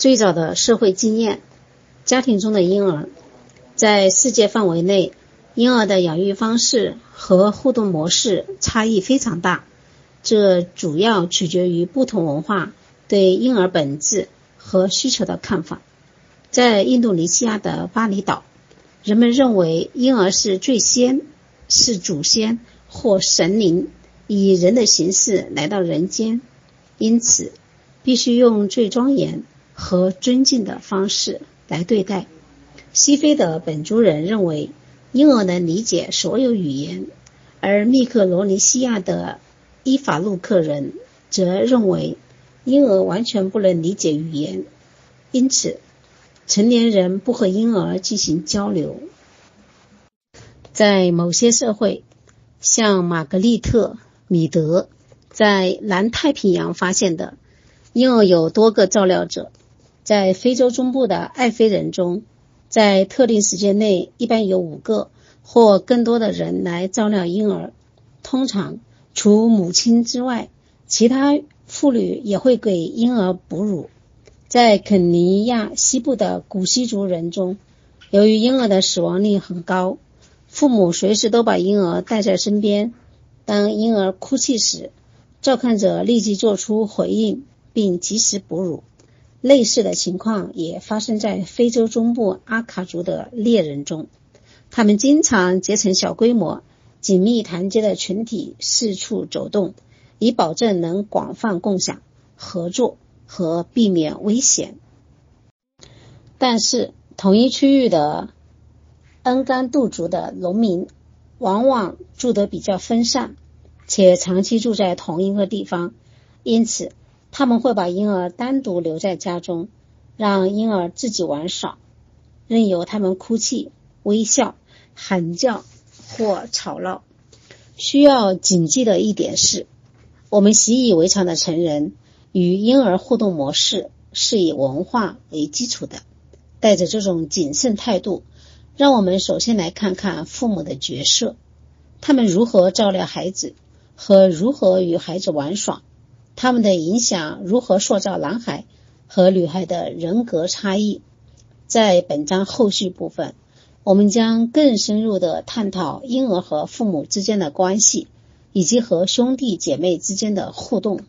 最早的社会经验，家庭中的婴儿，在世界范围内，婴儿的养育方式和互动模式差异非常大，这主要取决于不同文化对婴儿本质和需求的看法。在印度尼西亚的巴厘岛，人们认为婴儿是最先，是祖先或神灵以人的形式来到人间，因此必须用最庄严和尊敬的方式来对待。西非的本族人认为婴儿能理解所有语言，而密克罗尼西亚的伊法路克人则认为婴儿完全不能理解语言，因此。成年人不和婴儿进行交流。在某些社会，像玛格丽特·米德在南太平洋发现的，婴儿有多个照料者。在非洲中部的爱非人中，在特定时间内，一般有五个或更多的人来照料婴儿。通常，除母亲之外，其他妇女也会给婴儿哺乳。在肯尼亚西部的古西族人中，由于婴儿的死亡率很高，父母随时都把婴儿带在身边。当婴儿哭泣时，照看者立即做出回应，并及时哺乳。类似的情况也发生在非洲中部阿卡族的猎人中，他们经常结成小规模、紧密团结的群体，四处走动，以保证能广泛共享、合作。和避免危险，但是同一区域的恩甘杜族的农民往往住得比较分散，且长期住在同一个地方，因此他们会把婴儿单独留在家中，让婴儿自己玩耍，任由他们哭泣、微笑、喊叫或吵闹。需要谨记的一点是，我们习以为常的成人。与婴儿互动模式是以文化为基础的。带着这种谨慎态度，让我们首先来看看父母的角色：他们如何照料孩子，和如何与孩子玩耍；他们的影响如何塑造男孩和女孩的人格差异。在本章后续部分，我们将更深入的探讨婴儿和父母之间的关系，以及和兄弟姐妹之间的互动。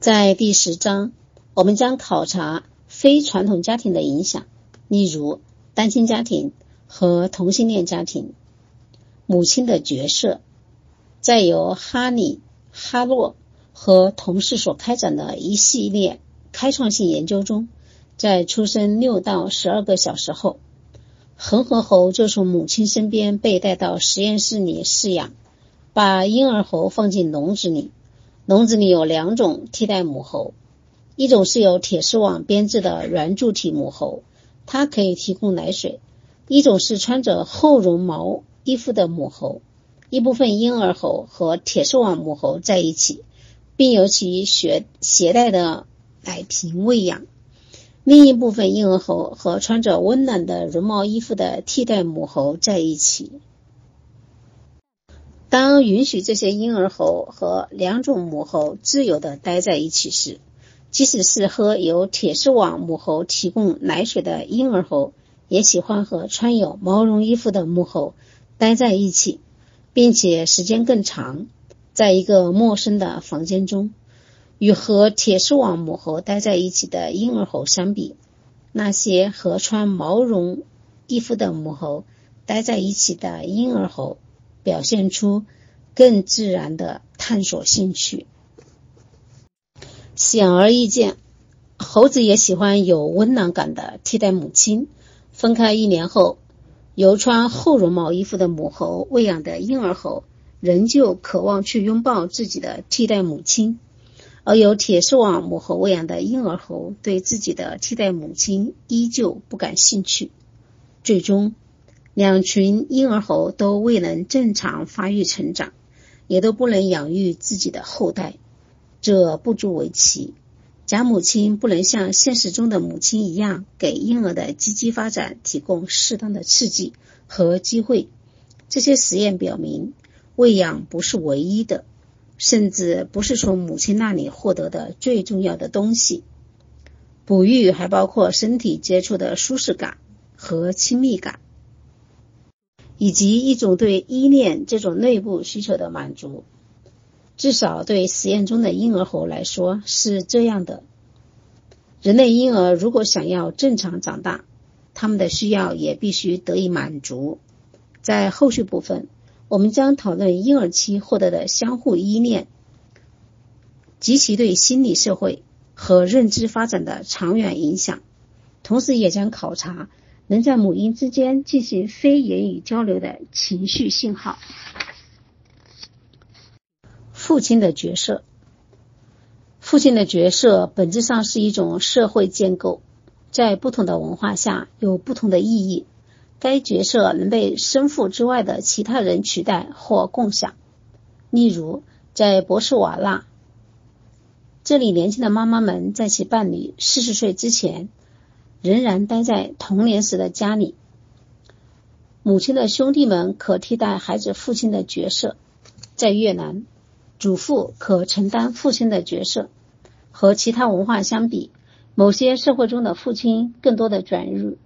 在第十章，我们将考察非传统家庭的影响，例如单亲家庭和同性恋家庭。母亲的角色，再由哈里、哈洛和同事所开展的一系列开创性研究中，在出生六到十二个小时后，恒河猴就从母亲身边被带到实验室里饲养，把婴儿猴放进笼子里。笼子里有两种替代母猴，一种是由铁丝网编制的圆柱体母猴，它可以提供奶水；一种是穿着厚绒毛衣服的母猴。一部分婴儿猴和铁丝网母猴在一起，并由其携携带的奶瓶喂养；另一部分婴儿猴和穿着温暖的绒毛衣服的替代母猴在一起。当允许这些婴儿猴和两种母猴自由地待在一起时，即使是喝由铁丝网母猴提供奶水的婴儿猴，也喜欢和穿有毛绒衣服的母猴待在一起，并且时间更长。在一个陌生的房间中，与和铁丝网母猴待在一起的婴儿猴相比，那些和穿毛绒衣服的母猴待在一起的婴儿猴。表现出更自然的探索兴趣。显而易见，猴子也喜欢有温暖感的替代母亲。分开一年后，由穿厚绒毛衣服的母猴喂养的婴儿猴，仍旧渴望去拥抱自己的替代母亲；而由铁丝网母猴喂养的婴儿猴，对自己的替代母亲依旧不感兴趣。最终。两群婴儿猴都未能正常发育成长，也都不能养育自己的后代，这不足为奇。假母亲不能像现实中的母亲一样，给婴儿的积极发展提供适当的刺激和机会。这些实验表明，喂养不是唯一的，甚至不是从母亲那里获得的最重要的东西。哺育还包括身体接触的舒适感和亲密感，以及一种对依恋这种内部需求的满足。至少对实验中的婴儿猴来说是这样的。人类婴儿如果想要正常长大，他们的需要也必须得以满足。在后续部分，我们将讨论婴儿期获得的相互依恋及其对心理、社会和认知发展的长远影响，同时也将考察能在母婴之间进行非言语交流的情绪信号。父亲的角色，父亲的角色本质上是一种社会建构，在不同的文化下有不同的意义。该角色能被生父之外的其他人取代或共享。例如，在博士瓦纳，这里年轻的妈妈们在其伴侣四十岁之前，仍然待在童年时的家里。母亲的兄弟们可替代孩子父亲的角色。在越南。祖父可承担父亲的角色，和其他文化相比，某些社会中的父亲更多的转入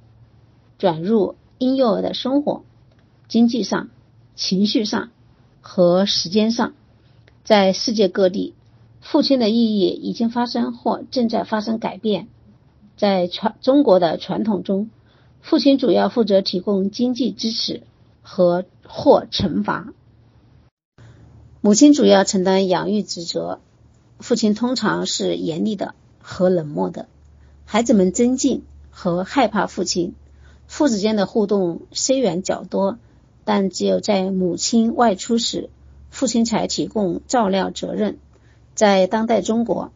转入婴幼儿的生活，经济上、情绪上和时间上，在世界各地，父亲的意义已经发生或正在发生改变。在传中国的传统中，父亲主要负责提供经济支持和或惩罚。母亲主要承担养育职责，父亲通常是严厉的和冷漠的。孩子们尊敬和害怕父亲，父子间的互动虽然较多，但只有在母亲外出时，父亲才提供照料责任。在当代中国，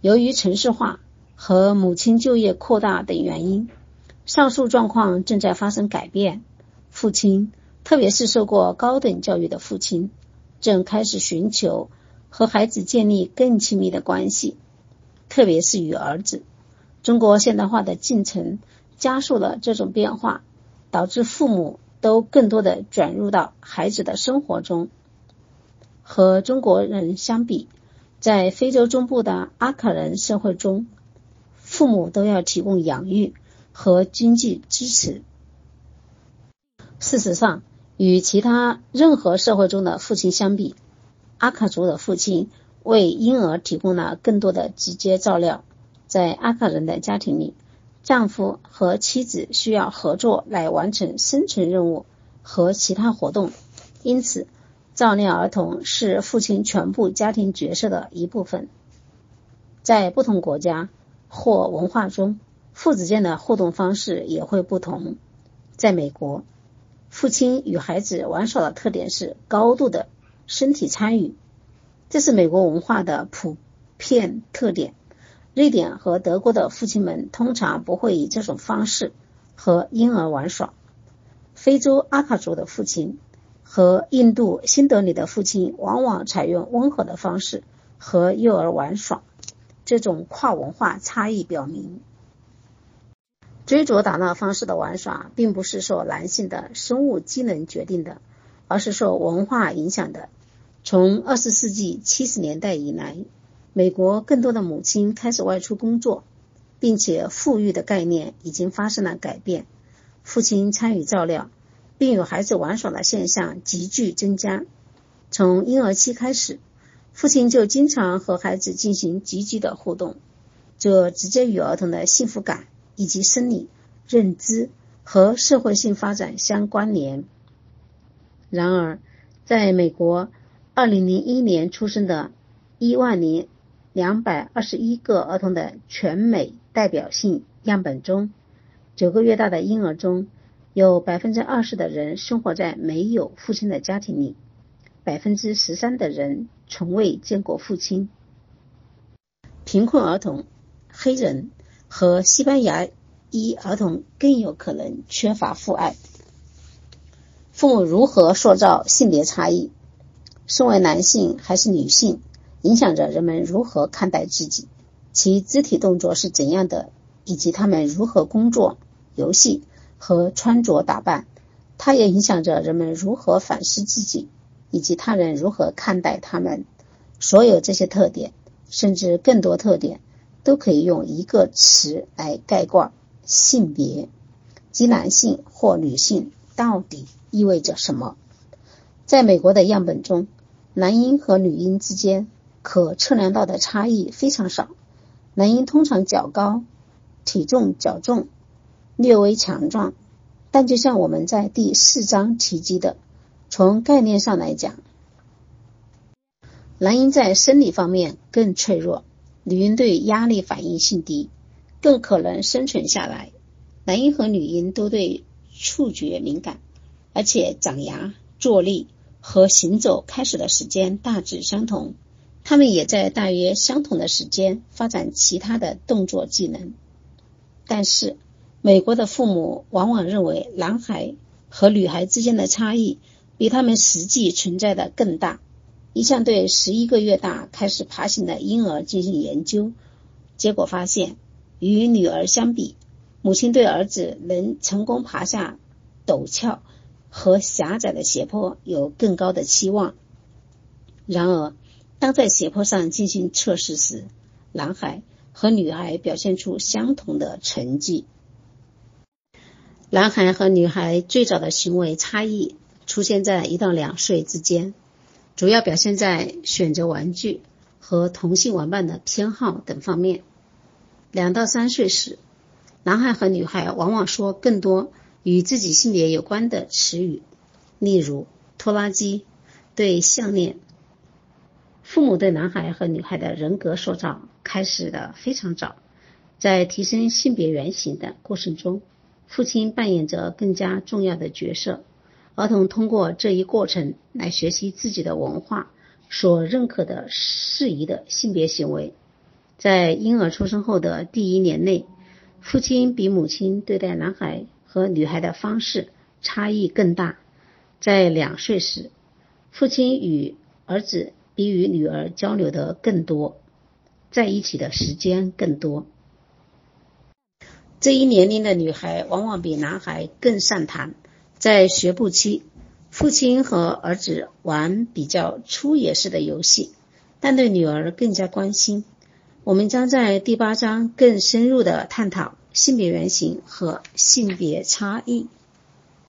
由于城市化和母亲就业扩大等原因，上述状况正在发生改变。父亲，特别是受过高等教育的父亲。正开始寻求和孩子建立更亲密的关系，特别是与儿子。中国现代化的进程加速了这种变化，导致父母都更多的转入到孩子的生活中。和中国人相比，在非洲中部的阿卡人社会中，父母都要提供养育和经济支持。事实上，与其他任何社会中的父亲相比，阿卡族的父亲为婴儿提供了更多的直接照料。在阿卡人的家庭里，丈夫和妻子需要合作来完成生存任务和其他活动，因此照料儿童是父亲全部家庭角色的一部分。在不同国家或文化中，父子间的互动方式也会不同。在美国。父亲与孩子玩耍的特点是高度的身体参与，这是美国文化的普遍特点。瑞典和德国的父亲们通常不会以这种方式和婴儿玩耍。非洲阿卡族的父亲和印度新德里的父亲往往采用温和的方式和幼儿玩耍。这种跨文化差异表明。追逐打闹方式的玩耍，并不是受男性的生物机能决定的，而是受文化影响的。从二十世纪七十年代以来，美国更多的母亲开始外出工作，并且富裕的概念已经发生了改变。父亲参与照料并与孩子玩耍的现象急剧增加。从婴儿期开始，父亲就经常和孩子进行积极的互动，这直接与儿童的幸福感。以及生理、认知和社会性发展相关联。然而，在美国2001年出生的一万零两百二十一个儿童的全美代表性样本中，九个月大的婴儿中有百分之二十的人生活在没有父亲的家庭里，百分之十三的人从未见过父亲。贫困儿童、黑人。和西班牙裔儿童更有可能缺乏父爱。父母如何塑造性别差异？身为男性还是女性，影响着人们如何看待自己，其肢体动作是怎样的，以及他们如何工作、游戏和穿着打扮。它也影响着人们如何反思自己，以及他人如何看待他们。所有这些特点，甚至更多特点。都可以用一个词来概括性别，即男性或女性到底意味着什么。在美国的样本中，男婴和女婴之间可测量到的差异非常少。男婴通常较高，体重较重，略微强壮。但就像我们在第四章提及的，从概念上来讲，男婴在生理方面更脆弱，女婴对压力反应性低，更可能生存下来。男婴和女婴都对触觉敏感，而且长牙、坐立。和行走开始的时间大致相同，他们也在大约相同的时间发展其他的动作技能。但是，美国的父母往往认为男孩和女孩之间的差异比他们实际存在的更大。一项对十一个月大开始爬行的婴儿进行研究，结果发现，与女儿相比，母亲对儿子能成功爬下陡峭。和狭窄的斜坡有更高的期望。然而，当在斜坡上进行测试时，男孩和女孩表现出相同的成绩。男孩和女孩最早的行为差异出现在一到两岁之间，主要表现在选择玩具和同性玩伴的偏好等方面。两到三岁时，男孩和女孩往往说更多。与自己性别有关的词语，例如拖拉机、对项链。父母对男孩和女孩的人格塑造开始的非常早，在提升性别原型的过程中，父亲扮演着更加重要的角色。儿童通过这一过程来学习自己的文化所认可的适宜的性别行为。在婴儿出生后的第一年内，父亲比母亲对待男孩。和女孩的方式差异更大。在两岁时，父亲与儿子比与女儿交流的更多，在一起的时间更多。这一年龄的女孩往往比男孩更善谈。在学步期，父亲和儿子玩比较粗野式的游戏，但对女儿更加关心。我们将在第八章更深入的探讨。性别原型和性别差异。